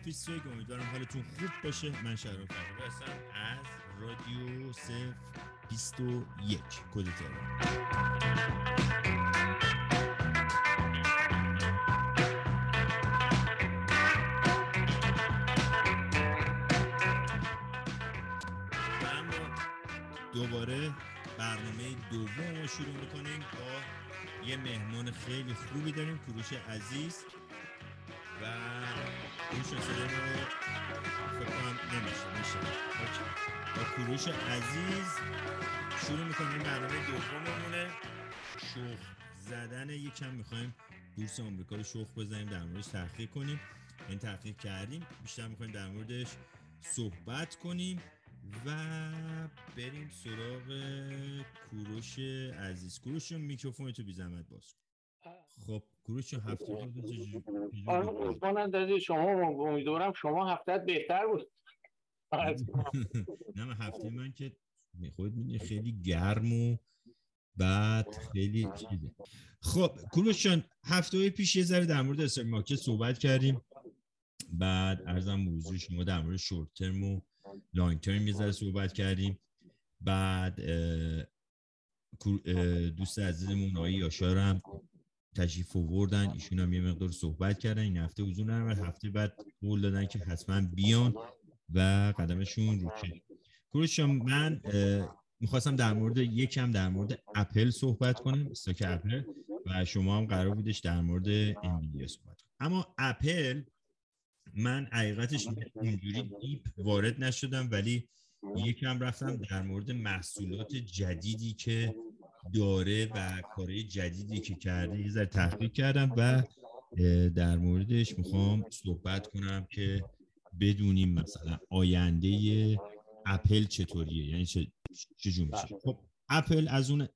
صف 21 امیدوارم حالتون خوب باشه. من شهرام فرقی هستم از رادیو صف 21 کد تهران. دوباره برنامه دوم رو شروع می‌کنیم. با یه مهمان خیلی خوبی داریم کوروش عزیز. و کوروش صدای ما فکر نمیشه میشه. با کوروش عزیز شروع می‌کنیم برنامه دوممونه شوخ زدن یکم می‌خوایم بورس آمریکا رو شوخ بزنیم در موردش تحقیق کنیم این تحقیق کردیم بیشتر می‌خوایم در موردش صحبت کنیم و بریم سراغ کوروش عزیز کوروش میکروفون تو بی زحمت باز کن. خب جان، هفته آره شما امیدوارم شما هفتت بهتر بود. نه من هفته من که خود می‌دونی خیلی گرم و بعد خیلی چیزه. خب کوروش جان هفته های پیش یه ذره در مورد استاک مارکت صحبت کردیم. بعد ارزم حضور شما در مورد شورت ترم و لانگ ترم یه ذره صحبت کردیم. بعد دوست عزیزمون آقای یاشار هم تشریف آوردن ایشون هم یه مقدار صحبت کردن این هفته حضور ندارن هفته بعد قول دادن که حتما بیان و قدمشون رو جان، من می‌خواستم در مورد یکم در مورد اپل صحبت کنم stock اپل و شما هم قرار بودش در مورد انویدیا صحبت اما اپل من حقیقتش اینجوری deep وارد نشدم ولی یکم رفتم در مورد محصولات جدیدی که داره و کارهای جدیدی که کرده یه ذره تحقیق کردم و در موردش می‌خوام صحبت کنم که بدونیم مثلا آینده اپل چطوریه یعنی چه چجور میشه. خب اپل از اون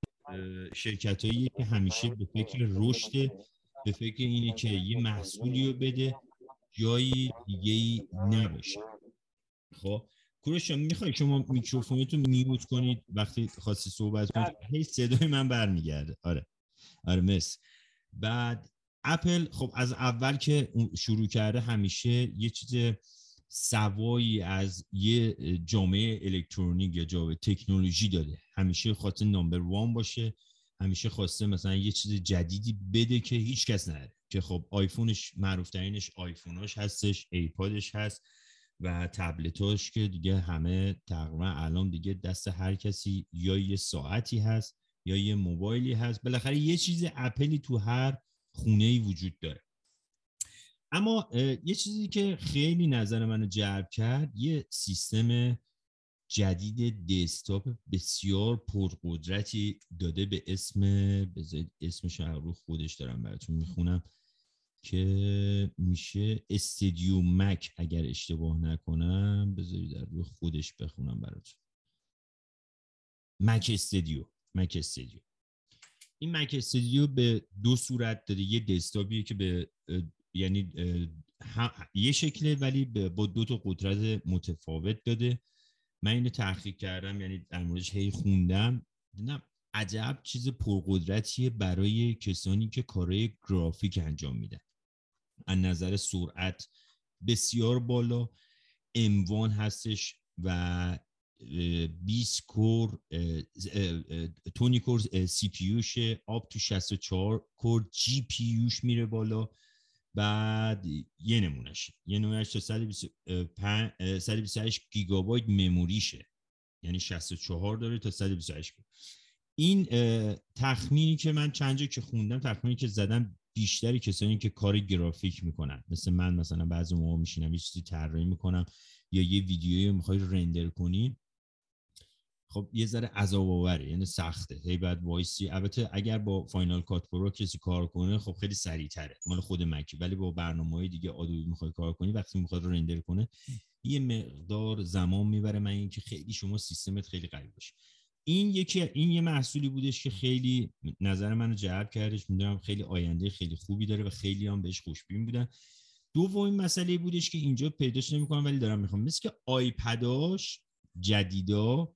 شرکت که همیشه به فکر رشد به فکر اینه که یه محصولی رو بده جایی دیگه ای نباشه. خب کوروش جان می‌خوای شما میکروفونتون mute کنید؟ وقتی خواستی صحبت کنید هی صدای من برمیگرده. آره. آره مس بعد اپل خب از اول که شروع کرده همیشه یه چیز سوایی از یه جامعه الکترونیک یا جامعه تکنولوژی داده همیشه خواسته number one باشه. همیشه خواسته مثلا یه چیز جدیدی بده که هیچ کس نداره که خب آیفونش معروف ترینش آیفوناش هستش ایپادش هست. و تبلتاش که دیگه همه تقریبا الان دیگه دست هر کسی یا یه ساعتی هست یا یه موبایلی هست. بالاخره یه چیز اپلی تو هر خونه ای وجود داره. اما یه چیزی که خیلی نظر منو جلب کرد یه سیستم جدید دسکتاپ بسیار پرقدرتی داده به اسم بذارید اسمش رو خودش دارم براتون می‌خونم. که میشه استدیو مک اگر اشتباه نکنم بذارید در روی خودش بخونم براتون. مک استدیو مک استدیو. این مک استودیو به دو صورت داره. یه دسکتاپیه که به یعنی یه شکله ولی با دو تا قدرت متفاوت داده. من اینو تحقیق کردم یعنی در موردش هی خوندم. دیدم عجب چیز پرقدرتیه برای کسانی که کارهای گرافیک انجام میدن. از نظر سرعت بسیار بالا. M1 هستش و اه، 20 core twenty core CPU up to 64 core GPU ش میره بالا. بعد یه نمونهشه. یه نمونهش تا 125 اه، 128 گیگابایت memory شه. یعنی 64 داره تا 128 گیگا. این تخمینی که من چند جا که خوندم تخمینی که زدم بیشتری کسانی که کار گرافیک می‌کنن. مثل من مثلا بعضی موقع میشینم یه چیزی طراحی می‌کنم یا یه ویدیویی می‌خوای render کنی خب یه ذره عذاب آوره یعنی سخته. هی بعد وایسی. البته اگر با Final Cut Pro کسی کار کنه خب خیلی سریع تره مال خود مکی. ولی با برنامه های دیگه Adobe می‌خوای کار کنی وقتی می‌خواد render کنه یه مقدار زمان می‌بره. من اینکه خیلی شما سیستمت خیلی قوی باشه. این یکی این یه محصولی بودش که خیلی نظر منو جلب کردش. می‌دونم خیلی آینده خیلی خوبی داره و خیلی هم بهش خوشبین بودن. دومین مسئله بودش که اینجا پیداش نمی‌کنم ولی دارم می‌خوام. مثل که آیپداش جدیدا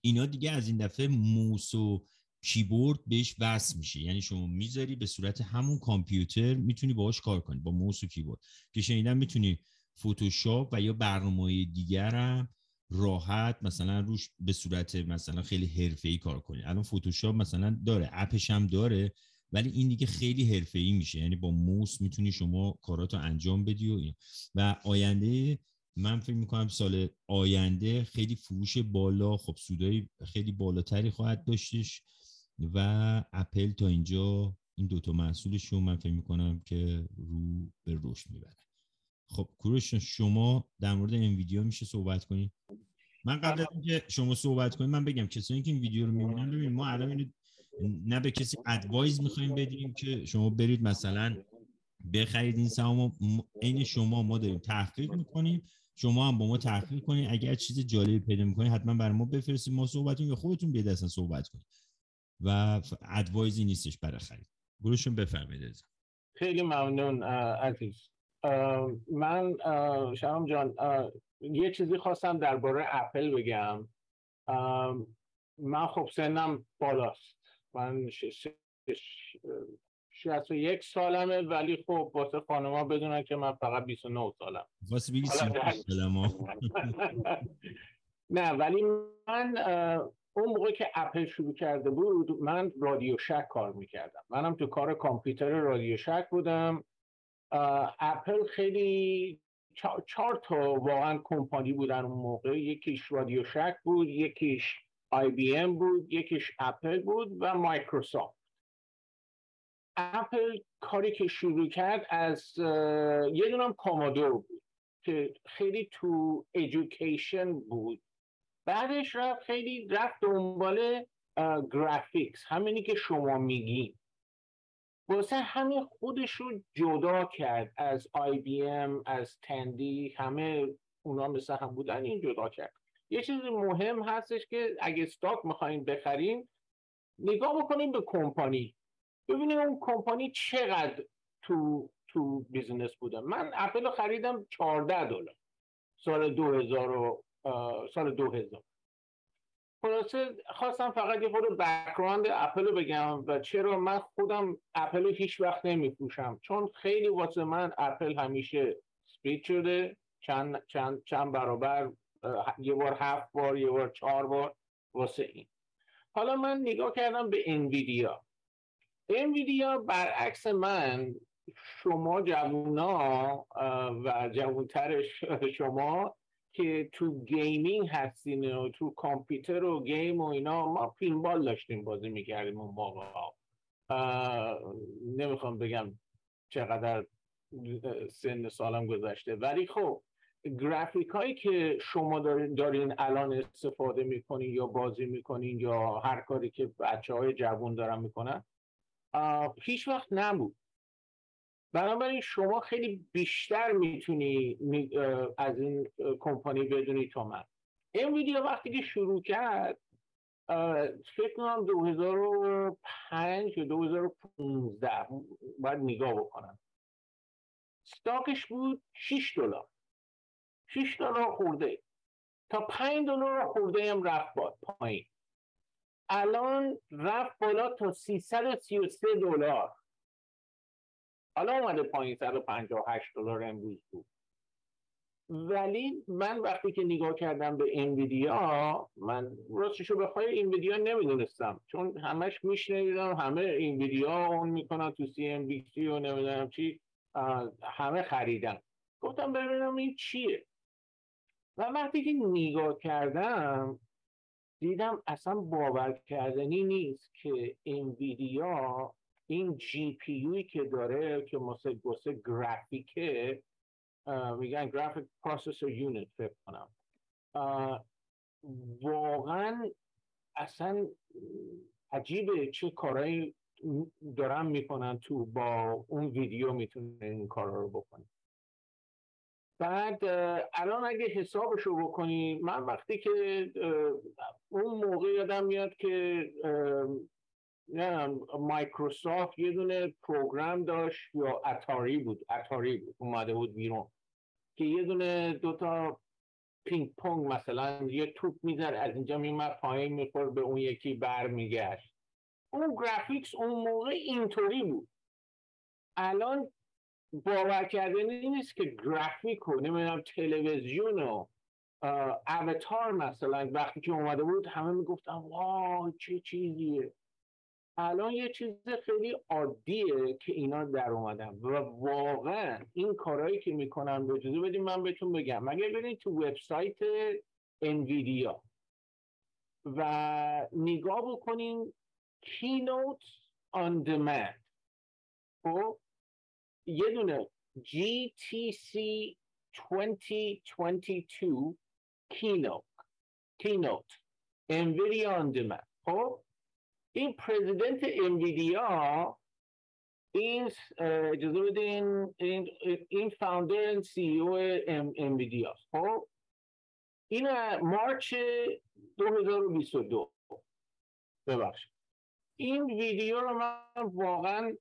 اینا دیگه از این دفعه موس و کیبورد بهش وصل میشه. یعنی شما می‌ذاری به صورت همون کامپیوتر می‌تونی باهاش کار کنی با موس و کیبورد. که شنیدم می‌تونی فتوشاپ و یا برنامه دیگر هم راحت مثلا روش به صورت مثلا خیلی حرفه‌ای کار کنی. الان فتوشاپ مثلا داره اپش هم داره ولی این دیگه خیلی حرفه‌ای میشه. یعنی با موس می‌تونی شما کاراتو انجام بدی و این. و آینده من فکر می‌کنم سال آینده خیلی فروش بالا خب سودای خیلی بالاتری خواهد داشتش و اپل تا اینجا این دوتا محصولش رو من فکر می‌کنم که رو به رشد می‌بره. خب کوروش شما در مورد این ویدیو میشه صحبت کنید من قبل از اینکه شما صحبت کنید من بگم کسانی که این ویدیو رو می‌بینن ببین ما الان نه به کسی ادوایز می‌خوایم بدیم که شما برید مثلا بخرید این سهام عین شما ما داریم تحقیق می‌کنیم. شما هم با ما تحقیق کنید. اگر چیز جالبی پیدا می‌کنید حتما برای ما بفرستید. ما صحبت کنیم یا خودتون بیاد اصلا صحبت کنید. و ادوایزی نیستش برای خرید. گروهشون بفرمایید خیلی ممنون عزیز. من شرم جان یه چیزی خواستم درباره اپل بگم. من خب سنم بالاست. من یک سالمه ولی خب واسه خانما بدونن که من فقط 29 سالم. واسه بگی نه ولی من اون موقع که اپل شروع کرده بود من Radio Shack کار می‌کردم. منم تو کار کامپیوتر Radio Shack بودم. اپل خیلی چهار تا واقعا کمپانی بودن اون موقع. یکیش Radio Shack بود یکیش آی بی ام بود یکیش اپل بود و مایکروسافت. اپل کاری که شروع کرد از یه دونم Commodore بود که خیلی تو education بود. بعدش رفت خیلی رفت دنبال graphics همینی که شما میگی واسه همین خودش رو جدا کرد. از آی بی ام از Tandy همه اونا مثل هم بودن این جدا کرد. یه چیز مهم هستش که اگه stock می‌خواین بخرین نگاه بکنین به کمپانی. ببینیم اون کمپانی چقدر تو تو business بوده. من اپل رو خریدم 14 دلار. سال 2000 سال 2000 خلاصه خواستم فقط یه خود بکراند اپل رو بگم و چرا من خودم اپل رو هیچ وقت نمیفروشم چون خیلی واسه من اپل همیشه سپید شده چند, چند, چند برابر یه بار هفت بار یه بار چهار بار واسه این. حالا من نگاه کردم به انویدیا انویدیا برعکس من شما جوونا و جوونتر شما که تو gaming هستین و تو کامپیوتر و game و اینا ما pinball داشتیم بازی می‌کردیم اون موقع. نمی‌خوام بگم چقدر سن سالم گذشته. ولی خب گرافیک هایی که شما دارین الان استفاده می‌کنین یا بازی می‌کنین یا هر کاری که بچه های جوون دارن می‌کنن هیچ وقت نبود. بنابراین شما خیلی بیشتر می‌تونی از این کمپانی بدونی تا من. این ویدیو وقتی که شروع کرد فکر کنم 2005 یا 2015 باید نگاه بکنم. ستاکش بود 6 دلار. 6 دلار خورده. تا 5 دلار خورده هم رفت پایین. الان رفت بالا تا 333 دلار. حالا اومده پایین 158 دلار امروز بود. ولی من وقتی که نگاه کردم به انویدیا من راستشو بخوای انویدیا نمی‌دونستم. چون همش میشنیدم همه انویدیا اون می‌کنن تو سی ام بی سی و نمی‌دونم چی همه خریدن. گفتم ببینم این چیه. و وقتی که نگاه کردم دیدم اصلا باور کردنی نیست که انویدیا این GPU ی که داره که مثل گسه گرافیکه میگن graphic processor unit فکر کنم. واقعا اصلا عجیبه چه کارهایی دارن می‌کنن تو با اون ویدیو می‌تونه این کارا رو بکنه بعد الان اگه حسابشو بکنی من وقتی که اون موقع یادم میاد که نه مایکروسافت یه دونه program داشت یا اتاری بود اتاری بود اومده بود بیرون. که یه دونه دوتا پینگ پونگ مثلا یه توپ می‌زد از اینجا میمد پایین می‌خورد به اون یکی بر میگشت اون graphics اون موقع اینطوری بود. الان باور کردنی نیست که گرافیک و نمی‌دونم تلویزیون و اوتار مثلا وقتی که اومده بود همه می‌گفتن وای چه چیزیه؟ الان یه چیز خیلی عادیه که اینا در اومدن و واقعا این کارهایی که می‌کنن به اجازه بدیم من بهتون بگم. مگر برید تو وبسایت انویدیا و نگاه بکنین کینوت آن دمند خب؟ یه دونه GTC 2022 keynote. Keynote. NVIDIA on demand. خب؟ این پرزیدنت انویدیا این اجازه بدین این این فاوندر سی او انویدیا خب؟ این مارچ 2022 ببخشید. این ویدیو رو من واقعا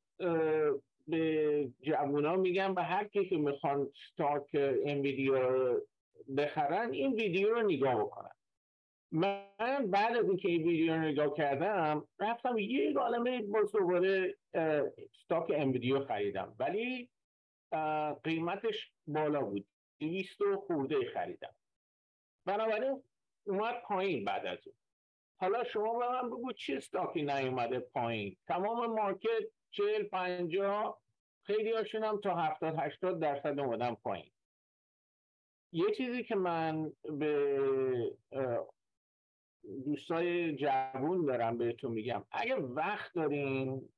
به جوونا میگم به هر کی که می‌خوان ستارک انویدیا بخرن این ویدیو رو نگاه بکنن. من بعد از اینکه این ویدیو رو نگاه کردم رفتم یه عالمه باز دوباره ستاک انویدیو خریدم. ولی قیمتش بالا بود. دویست و خورده خریدم. بنابراین اومد پایین بعد از اون. حالا شما به من بگو چه استاکی نیومده پایین؟ تمام مارکت چهل پنجاه خیلی هاشون هم تا هفتاد هشتاد درصد اومدن پایین. یه چیزی که من به دوستای جوون دارم بهتون میگم. اگه وقت دارین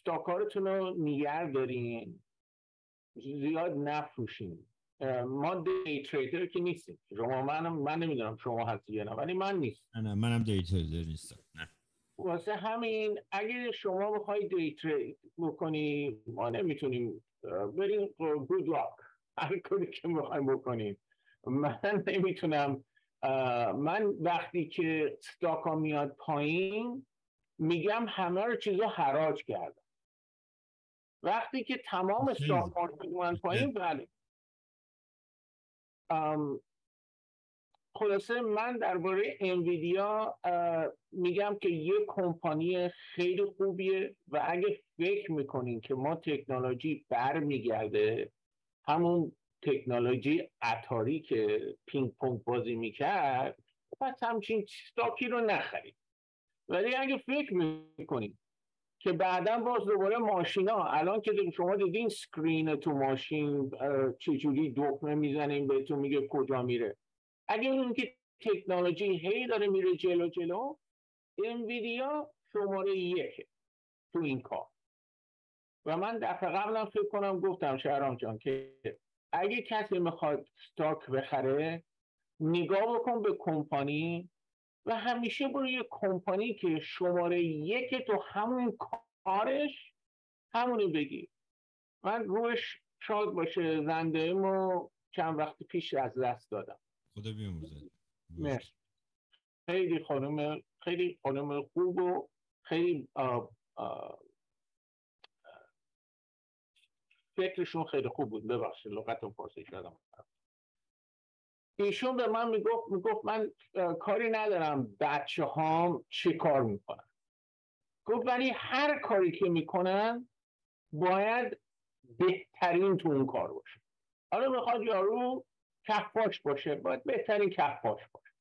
ستاکارتون رو نیگر دارین زیاد نفروشین. ما دی تریدر که نیستیم. شما من من نمی‌دونم شما هستی یا نه ولی من نیست نه منم دی تریدر نیستم. نه. واسه همین اگه شما بخوای دی ترید بکنی ما نمی‌تونیم بریم گود لاک هر کاری که می‌خوایم بکنیم. من نمی‌تونم من وقتی که ستاکا میاد پایین میگم همه رو چیزا حراج کردم. وقتی که تمام ستاکا میاد پایین بله. خلاصه من درباره انویدیا میگم که یه کمپانی خیلی خوبیه و اگه فکر می‌کنین که ما تکنولوژی برمیگرده همون تکنولوژی اتاری که پینگ پونگ بازی می‌کرد پس همچین ستاکی رو نخرید. ولی اگه فکر می‌کنید که بعدا باز دوباره ماشینا الان که شما دیدین سکرین تو ماشین چجوری دکمه می‌زنیم بهتون میگه کجا میره. اگه اون که تکنولوژی هی داره میره جلو جلو انویدیا شماره یکه تو این کار. و من دفعه قبلم فکر کنم گفتم شهرام جان که اگه کسی می‌خواد ستاک بخره نگاه بکن به کمپانی و همیشه برو یه کمپانی که شماره یک تو همون کارش همونو بگیر. من روش شاد باشه زنده و چند وقت پیش از دست دادم. خدا بیاموزد مرسی. خیلی خانم خیلی خانم خوب و خیلی فکرشون خیلی خوب بود. ببخشید لغت فارسی کردم. ایشون به من می‌گفت می‌گفت من کاری ندارم بچه هام چه کار می‌کنن. گفت ولی هر کاری که می‌کنن باید بهترین تو اون کار باشه. حالا می‌خواد یارو کفاش باشه باید بهترین کفاش باشه.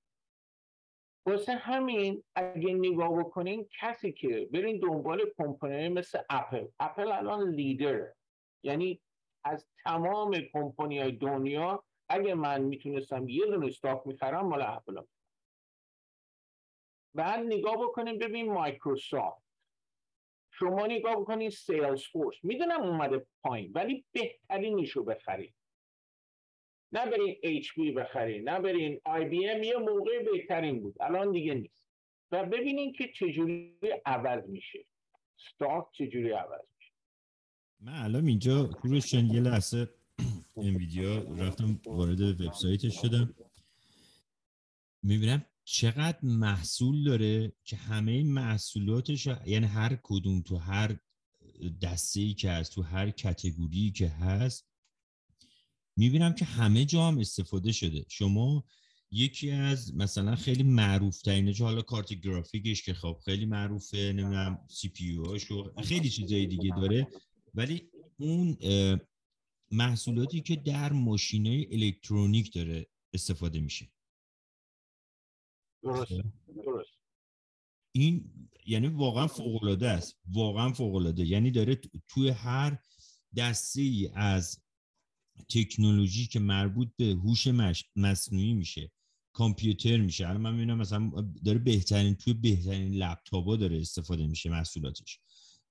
واسه همین اگه نگاه بکنین کسی که برین دنبال کمپانی مثل اپل اپل الان لیدر یعنی از تمام کمپانی های دنیا اگه من می‌تونستم یه دونه stock می‌خرم مال اپل بعد نگاه بکنیم ببین مایکروسافت شما نگاه بکنین Salesforce می‌دونم اومده پایین ولی بهترینیشو بخرید نه برین HP بخرین نه برین آی بی ام یه موقع بهترین بود. الان دیگه نیست. و ببینین که چجوری عوض میشه. ستاک چجوری عوض من الان اینجا کوروشن یه لحظه انویدیا رفتم وارد وبسایتش شدم. می‌بینم چقدر محصول داره که همه این محصولاتش یعنی هر کدوم تو هر دسته ای که هست تو هر کتگوری که هست می‌بینم که همه جا هم استفاده شده. شما یکی از مثلا خیلی معروف ترینه حالا کارت گرافیکش که خب خیلی معروفه نمی‌دونم سی پی خیلی چیزای دیگه داره. ولی اون محصولاتی که در ماشینای الکترونیک داره استفاده میشه. درست درست. این یعنی واقعا فوق العاده است. واقعا فوق العاده یعنی داره توی هر دسته ای از تکنولوژی که مربوط به هوش مصنوعی میشه کامپیوتر میشه. الان من می‌بینم مثلا داره بهترین توی بهترین لپتاپا داره استفاده میشه محصولاتش.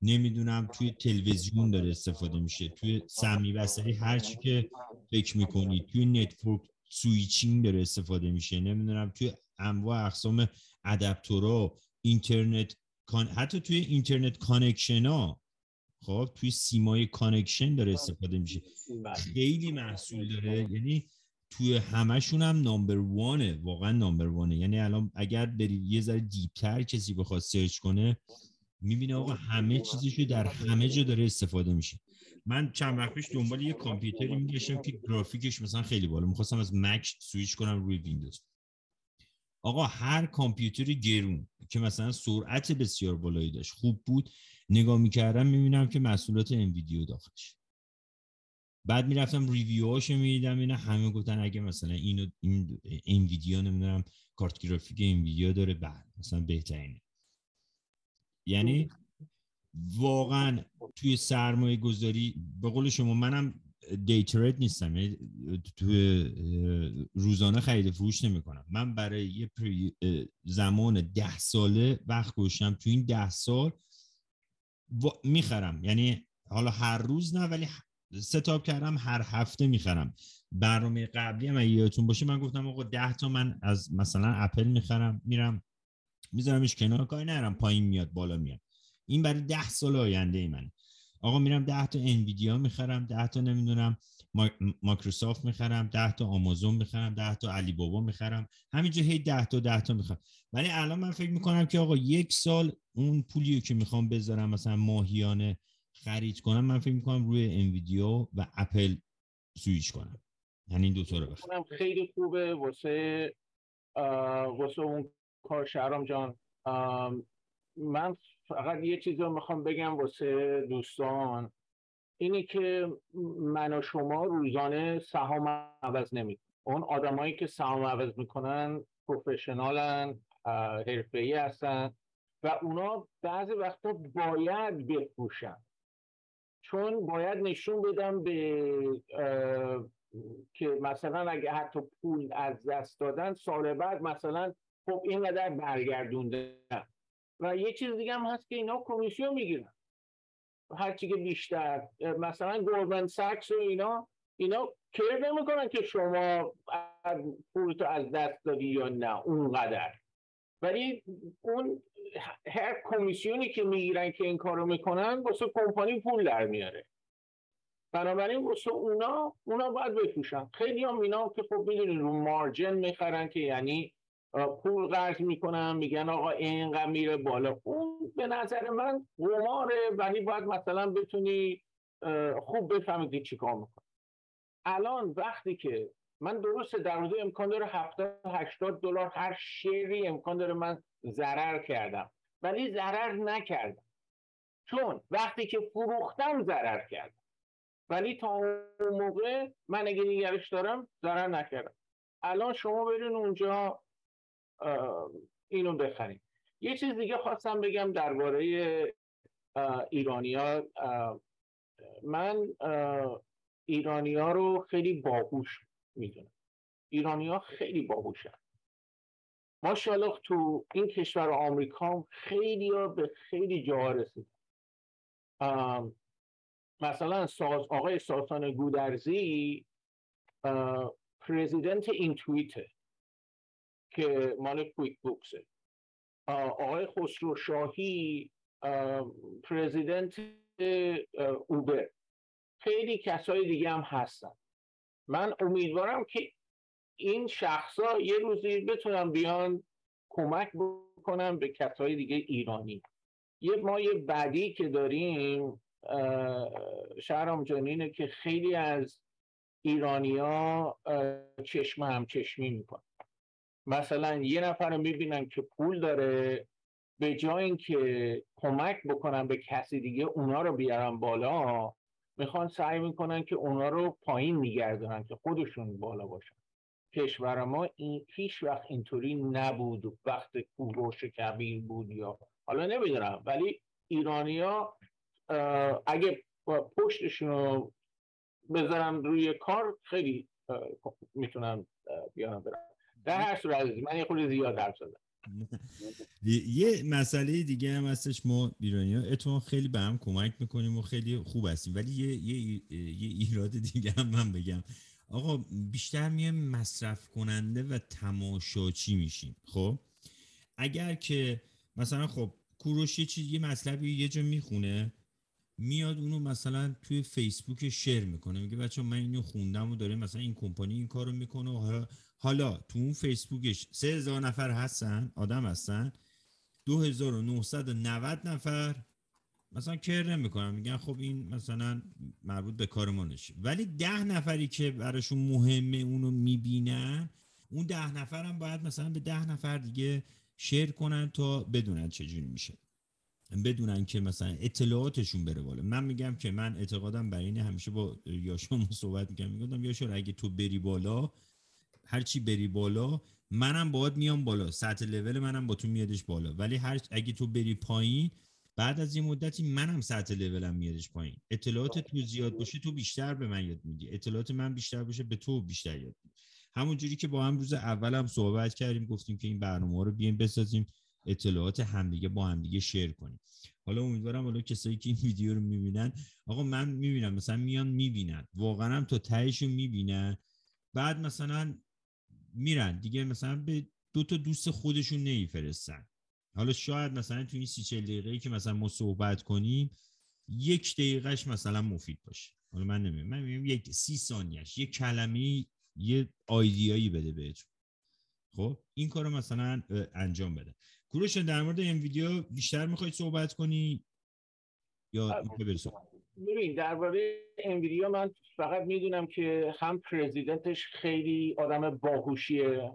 نمی‌دونم توی تلویزیون داره استفاده میشه توی سمی بسری هر چی که فکر می‌کنید توی network switching داره استفاده میشه. نمی‌دونم توی انواع اقسام adapter ا اینترنت حتی توی internet connection ها خب توی سیمای connection داره استفاده میشه. خیلی محصول داره. یعنی توی همشون هم number one ه واقعا number one ه. یعنی الان اگر بری یه ذره deep تر کسی بخواد search کنه می‌بینه آقا همه چیزشو در همه جا داره استفاده میشه. من چند وقت پیش دنبال یه کامپیوتری میگشتم که گرافیکش مثلا خیلی بالا. می‌خواستم از مک سویچ کنم روی ویندوز آقا هر کامپیوتر گرون که مثلا سرعت بسیار بالایی داشت خوب بود نگاه می‌کردم می‌بینم که مسئولات انویدیو داخلش. بعد می‌رفتم ریویوهاشو می‌دیدم اینا همه گفتن اگه مثلا اینو این انویدیا نمی‌دونم کارت گرافیک انویدیا داره بعد مثلا بهترینه. یعنی واقعا توی سرمایه گذاری به قول شما منم دیترت نیستم یعنی توی روزانه خرید فروش نمی کنم من برای یه زمان ده ساله وقت گوشم توی این ده سال می‌خرم. یعنی حالا هر روز نه ولی ستاب کردم هر هفته می‌خرم. برنامه قبلی هم یادتون باشه من گفتم آقا ده تا من از مثلا اپل می‌خرم میرم میذارمش کنار کاری نرم پایین میاد بالا میاد. این برای ده سال آینده ای من آقا میرم ده تا انویدیا می‌خرم ده تا نمی‌دونم مایکروسافت می‌خرم ده تا آمازون می‌خرم ده تا علی بابا می‌خرم. همینجا هی ده تا ده تا می‌خرم ولی الان من فکر می‌کنم که آقا یک سال اون پولی که می‌خوام بذارم مثلا ماهیانه خرید کنم من فکر می‌کنم روی انویدیا و اپل سویچ کنم. یعنی این دو تا رو بخرم. خیلی خوبه واسه واسه اون کار شهرام جان. من فقط یه چیز رو می‌خوام بگم واسه دوستان. اینی که من و شما روزانه سهام عوض نمی اون آدمایی که سهام عوض می‌کنن پروفشنالن حرفه‌ای هستن و اونا بعضی وقتا باید بفروشن. چون باید نشون بدم به که مثلا اگه حتی پول از دست دادن سال بعد مثلا خب اینقدر برگردوندن و یه چیز دیگه هم هست که اینا کمیسیون می‌گیرن. هرچی که بیشتر مثلا گورمن ساکس و اینا اینا کیر نمی‌کنن که شما پولتو از دست دادی یا نه اونقدر. ولی اون هر کمیسیونی که می‌گیرن که این کارو می‌کنن واسه کمپانی پول در میاره. بنابراین واسه اونا اونا باید بفروشن. خیلی هم اینا که خب می‌دونین رو مارجن می‌خرن که یعنی پول قرض می‌کنن میگن آقا اینقدر میره بالا. اون به نظر من قماره ولی باید مثلا بتونی خوب بفهمی چی کار می‌کنی. الان وقتی که من درسته در روزه امکان داره 70 80 دلار هر شیری امکان داره من ضرر کردم. ولی ضرر نکردم. چون وقتی که فروختم ضرر کردم. ولی تا اون موقع من اگه نگرش دارم ضرر نکردم. الان شما برین اونجا اینو بخریم. یه چیز دیگه خواستم بگم درباره ایرانیا. من ایرانیا رو خیلی باهوش می‌دونم. ایرانیا خیلی باهوشن ماشاءالله تو این کشور آمریکا خیلی ها به خیلی جاها رسید مثلا ساز آقای ساسان گودرزی پرزیدنت این تویته که مال کویک بوکسه آقای خسرو شاهی پرزیدنت اوبر. خیلی کسای دیگه هم هستن. من امیدوارم که این شخصا یه روزی بتونن بیان کمک بکنن به کسای دیگه ایرانی. یه ما یه بدی که داریم شهرام جانینه که خیلی از ایرانیا چشم هم چشمی می‌کنن. مثلا یه نفر رو می‌بینن که پول داره به جای اینکه کمک بکنن به کسی دیگه اونا رو بیارن بالا می‌خوان سعی می‌کنن که اونا رو پایین میگردونن که خودشون بالا باشن. کشور ما این هیچ وقت اینطوری نبود وقت کوروش کبیر بود یا حالا نمی‌دونم ولی ایرانیا اگه پشتشون رو بذارم روی کار خیلی می‌تونم بیارم برم در هر صورت من یه خود زیاد حرف زدم. یه مسئله دیگه هم هستش ما ایرانی ها اتفاقا خیلی به هم کمک می‌کنیم و خیلی خوب هستیم. ولی یه, یه, یه ایراد دیگه هم من بگم. آقا بیشتر میه مصرف کننده و تماشاچی میشیم خب؟ اگر که مثلا خب کوروش یه چیز یه مطلبی یه جا می‌خونه میاد اونو مثلا توی فیسبوک شیر می‌کنه. میگه بچه من اینو خوندم و داره مثلا این کمپانی این کارو می‌کنه و حالا تو اون فیسبوکش سه هزار نفر هستن آدم هستن. 2990 نفر مثلا کر نمی‌کنن میگن خب این مثلا مربوط به کار ما نشه ولی ده نفری که براشون مهمه اونو می‌بینن اون ده نفر هم باید مثلا به ده نفر دیگه شیر کنن تا بدونن چجوری میشه. بدونن که مثلا اطلاعاتشون بره بالا. من میگم که من اعتقادم بر اینه همیشه با یاشا صحبت میگم میگم یاشا اگه تو بری بالا هرچی بری بالا منم باید میام بالا. سطح لول منم با تو میادش بالا. ولی هر اگه تو بری پایین بعد از یه مدتی منم سطح لولم میادش پایین. اطلاعات تو زیاد باشه تو بیشتر به من یاد میدی اطلاعات من بیشتر باشه به تو بیشتر یاد میدی همون جوری که با هم روز اول هم صحبت کردیم گفتیم که این برنامه رو بیایم بسازیم اطلاعات همدیگه با همدیگه شیر کنیم. حالا امیدوارم حالا کسایی که این ویدیو رو می‌بینن آقا من می‌بینم مثلا میان می‌بینن. واقعا هم تا تهشون می‌بینن. بعد مثلا میرن. دیگه مثلا به دو تا دوست خودشون نمیفرستن. حالا شاید مثلا تو این سی چل دقیقه که مثلا ما صحبت کنیم یک دقیقهش مثلا مفید باشه. حالا من نمی‌دونم. من میگم یک سی ثانیهش یک کلمه یه آیدیایی بده بهتون. خب؟ این کارو مثلا انجام بده. کوروش در مورد این ویدیو بیشتر می‌خواید صحبت کنی؟ یا ببین درباره این ویدیو من فقط می‌دونم که هم پرزیدنتش خیلی آدم باهوشیه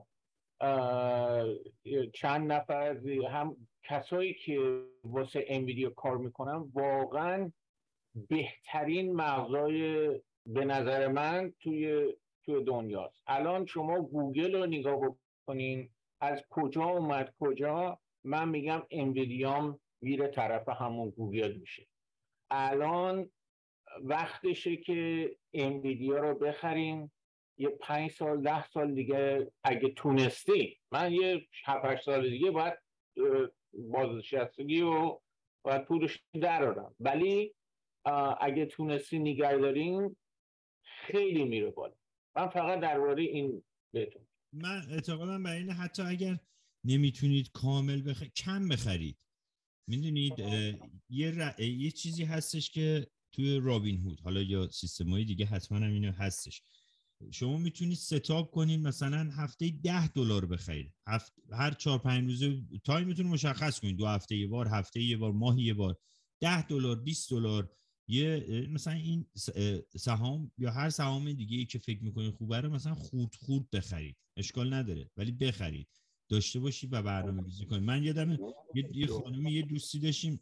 چند نفر هم کسایی که واسه این ویدیو کار می‌کنن واقعا بهترین مغزای به نظر من توی توی دنیاست. الان شما گوگل رو نگاه بکنین از کجا اومد کجا؟ من میگم انویدیام میره طرف همون گوگل میشه. الان وقتشه که انویدیا رو بخرین یه پنج سال ده سال دیگه اگه تونستی من یه هفت سال دیگه باید بازنشستگی و باید پولش درارم ولی اگه تونستی نگه خیلی میره بالا. من فقط درباره این بهتون. من اعتقادم بر اینه حتی اگر نمی‌تونید کامل بخرید کم بخرید. می‌دونید یه, یه چیزی هستش که توی رابین هود حالا یا سیستم های دیگه حتما هم اینو هستش. شما می‌تونید ستاب کنید مثلا هفته ده دلار بخرید. هر چهار پنج روزه تایمتون مشخص کنید. دو هفته یه بار هفته یه بار ماهی یه بار. ده دلار 20 دلار یه مثلا این سهام یا هر سهام دیگه ای که فکر می‌کنید خوبه رو مثلا خورد خورد بخرید. اشکال نداره ولی بخرید. داشته باشید و برنامه ریزی کنید من یادم یه خانمی یه دوستی داشتیم.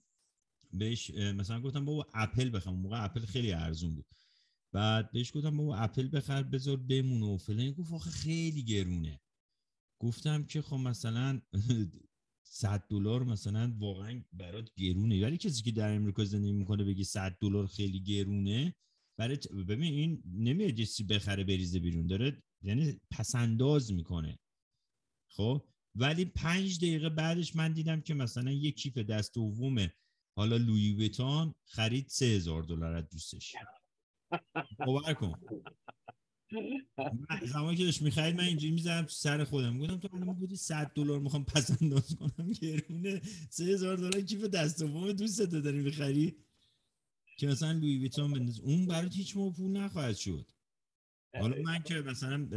بهش مثلا گفتم بابا اپل بخرم. موقع اپل خیلی ارزون بود. بعد بهش گفتم بابا اپل بخر بذار بمونه و فلان. گفت آخه خیلی گرونه. گفتم که خب مثلا 100 دلار مثلا واقعا برات گرونه. ولی کسی که در امریکا زندگی می‌کنه بگی 100 دلار خیلی گرونه برای ببین این نمیاد یه بخره بریزه بیرون. داره یعنی پسنداز می‌کنه. خب؟ ولی پنج دقیقه بعدش من دیدم که مثلا یه کیف دست دوم حالا لویی ویتان خرید سه هزار دلار از دوستش. باور کن. زمانی که داشت می‌خرید من اینجوری می‌زنم تو سر خودم. گفتم تو الان بودی 100 دلار می‌خوام پس انداز کنم. گرونه 3000 دلار کیف دست دوم دوست داری می‌خری که مثلا لویی ویتون بنداز. اون برات هیچ موقع پول نخواهد شد. حالا من که مثلا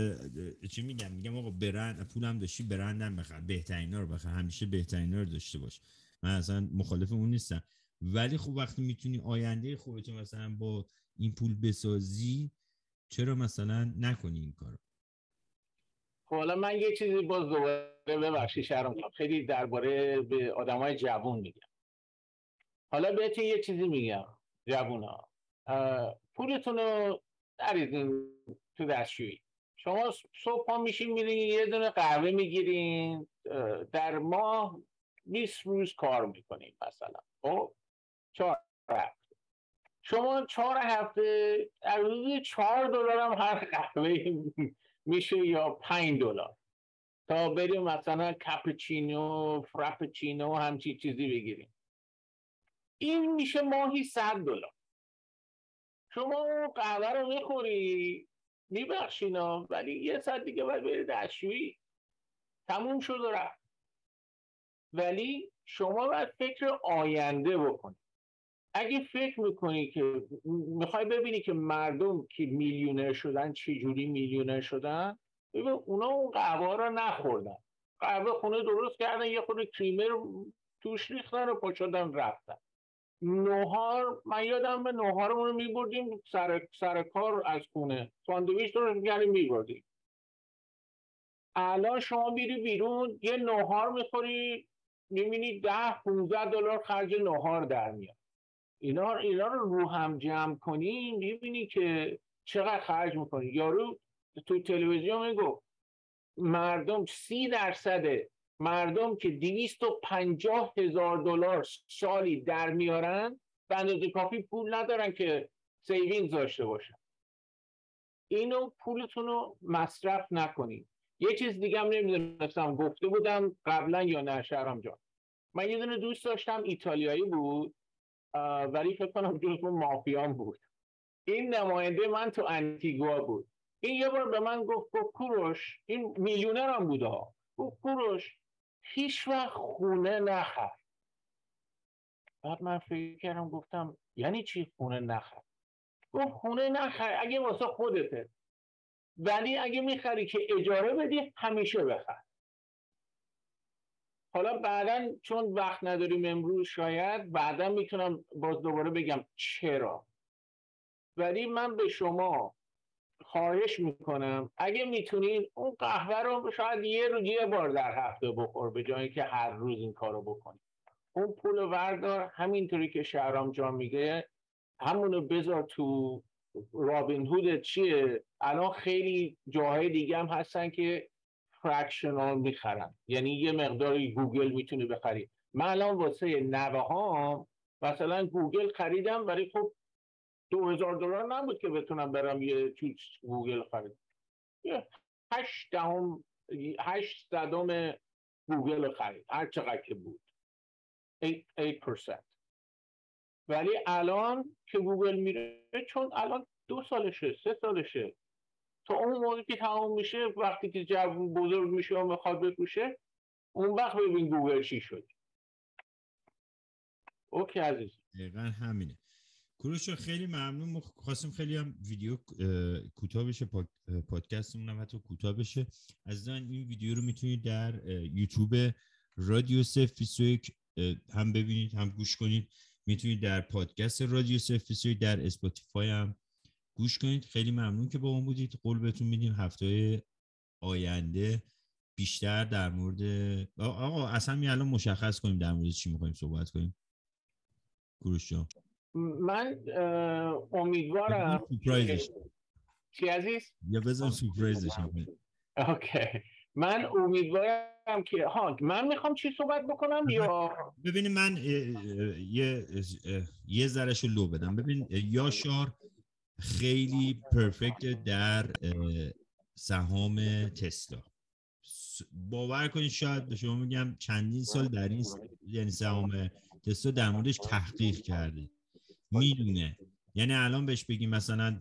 چی میگم؟ میگم آقا برند پولم داشتی برندم بخر بهترین رو بخر همیشه بهترین رو داشته باش. من اصلا مخالف اون نیستم. ولی خب وقتی می‌تونی آینده خودتو مثلا با این پول بسازی چرا مثلا نکنی این کارو؟ خب حالا من یه چیزی باز دوباره ببخشید شهرام خیلی درباره به آدمای جوون میگم. حالا بهتون یه چیزی میگم جوونا. پولتون رو نریزین تو دستشویی. شما صبح ها میشین میرین یه دونه قهوه می‌گیرین در ماه 20 روز کار می‌کنین مثلا. خب؟ چهار هفته. شما چهار هفته از چهار دلار هم هر قهوه میشه یا پنج دلار. تا بریم مثلا کپچینو فرپچینو همچی چیزی بگیریم. این میشه ماهی صد دلار. شما قهوه رو می‌خوری؟ میبخشینا ولی یه ساعت دیگه باید بری دستشویی. تموم شد و رفت. ولی شما باید فکر آینده بکنی. اگه فکر می‌کنی که می‌خوای ببینی که مردم که میلیونر شدن چجوری میلیونر شدن ببین اونا اون قهوه رو نخوردن. قهوه خونه درست کردن یه خود کریمر توش ریختن و پاشدن رفتن. نوهار من یادم به نوهارمون رو میبردیم سر, سر کار از خونه. ساندویچ رو می میبردیم. الان شما میری بیرون یه نوهار می‌خوری می‌بینی ده 15 دلار خرج نوهار در میاد. اینا اینا رو رو هم جمع کنی می‌بینی که چقدر خرج می‌کنی. یارو تو تلویزیون میگه مردم سی درصد مردم که دویست و پنجاه هزار دلار سالی در میارن به اندازه کافی پول ندارن که saving داشته باشن. اینو پولتون رو مصرف نکنید یه چیز دیگه هم نمی‌دونستم گفته بودم قبلا یا نه شهرام جان. من یه دونه دوست داشتم ایتالیایی بود ولی فکر کنم جزو مافیان بود. این نماینده من تو انتیگوا بود. این یه بار به من گفت گفت کوروش این میلیونر هم بوده ها. گفت کوروش هیچ وقت خونه نخر بعد من فکر کردم گفتم یعنی چی خونه نخر گفت خونه نخر اگه واسه خودته. ولی اگه می‌خری که اجاره بدی همیشه بخر. حالا بعدا چون وقت نداریم امروز شاید بعدا می‌تونم باز دوباره بگم چرا. ولی من به شما خواهش می‌کنم. اگه می‌تونین اون قهوه رو شاید یه روز یه بار در هفته بخور به جایی که هر روز این کارو بکنی. اون پول وردار همینطوری که شهرام جان میگه همونو بذار تو رابین هود چیه؟ الان خیلی جاهای دیگه هم هستن که fractional می‌خرن. یعنی یه مقداری گوگل می‌تونی بخری. من الان واسه نوه ها مثلا گوگل خریدم ولی خب دو هزار دلار نبود که بتونم برم یه چیز گوگل خرید. هشت دهم هشت صدم گوگل خرید. هر چقدر که بود. 8 ولی الان که گوگل میره چون الان دو سالشه سه سالشه. تا اون موقع که تمام میشه وقتی که جوون بزرگ میشه و می‌خواد بپوشه اون وقت ببین گوگل چی شد. okay عزیز. دقیقا همینه. کوروش خیلی ممنون. خواستیم خیلی هم ویدیو کوتاه بشه پادکستمون هم حتی کوتاه بشه. از این ویدیو رو می‌تونید در یوتیوب رادیو سفیسویک هم ببینید هم گوش کنید. می‌تونید در پادکست رادیو سفیسویک در اسپاتیفای هم گوش کنید. خیلی ممنون که با اون بودید. قول بهتون میدیم هفته آینده بیشتر در مورد آقا اصلا می الان مشخص کنیم در مورد چی می‌خوایم صحبت کنیم. کوروش جان. من امیدوارم چی عزیز؟ یا بذار surprise ش اوکی. من امیدوارم که ها من می‌خوام چی صحبت بکنم یا؟ ببینید من یه یه ذرهشو لو بدم. ببین یا شار خیلی پرفکت در سهام تسلا. باور کنید شاید به شما میگم چندین سال در این یعنی سهام تسلا در موردش تحقیق کرده می‌دونه. یعنی الان بهش بگیم مثلا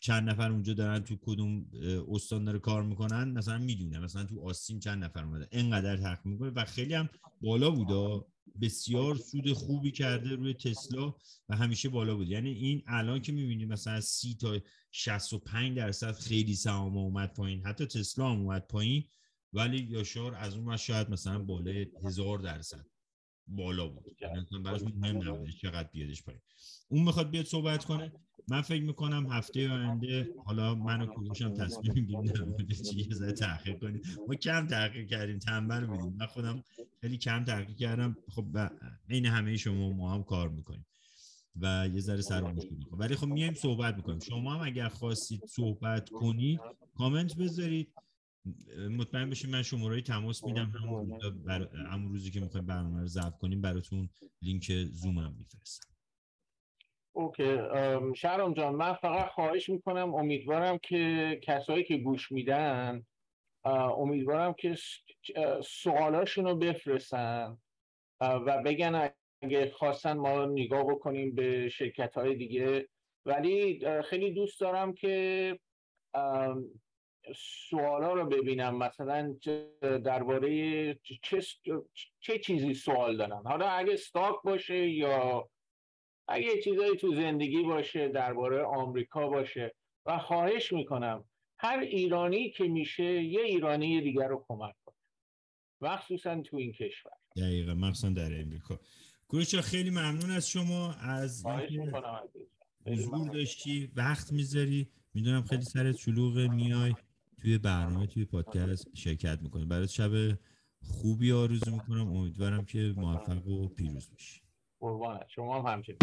چند نفر اونجا دارن تو کدوم استان داره کار می‌کنن مثلا می‌دونه. مثلا تو آستین چند نفر اومده. اینقدر تحقیق می‌کنه و خیلی هم بالا بوده بسیار سود خوبی کرده روی تسلا و همیشه بالا بود. یعنی این الان که می‌بینید مثلا سی تا 65 درصد خیلی سهام اومد پایین. حتی تسلا هم اومد پایین ولی یاشار از اون شاید مثلا بالای هزار درصد. بالا بود. یعنی براش مهم نبود چقدر بیادش پایین. اون می‌خواد بیاد صحبت کنه. من فکر می‌کنم هفته آینده حالا منو کوروشم تصمیم میگیم نه چی یه ذره تحقیق کنیم. ما کم تحقیق کردیم تنبل بودیم من خودم خیلی کم تحقیق کردم. خب عین همه شما ما هم کار می‌کنیم. و یه ذره سر می‌کنیم ولی خب میایم صحبت می‌کنیم. شما هم اگر خواستید صحبت کنید کامنت بذارید. مطمئن بشید من شماره تماس میدم همون, بر... همون روزی که می‌خوایم برنامه رو ضبط کنیم براتون لینک زوم هم میفرستم. اوکی شهرام جان من فقط خواهش می‌کنم امیدوارم که کسایی که گوش میدن امیدوارم که سوالاشون رو بفرستن و بگن اگه خواستن ما نگاه بکنیم به شرکت های دیگه. ولی خیلی دوست دارم که سوالا رو ببینم. مثلا درباره چه, چه چیزی سوال دارن؟ حالا اگه استاک باشه یا اگه چیزایی تو زندگی باشه درباره آمریکا باشه. و خواهش می‌کنم هر ایرانی که میشه یه ایرانی دیگر رو کمک کنه. مخصوصا تو این کشور. دقیقا مخصوصا در امریکا گروچا خیلی ممنون از شما از حضور داشتی وقت می‌ذاری. می‌دونم خیلی سرت شلوغ میای. توی برنامه توی پادکست شرکت می‌کنی. برای شب خوبی آرزو می‌کنم. امیدوارم که موفق و پیروز بشی. قربانت. شما هم همچنین.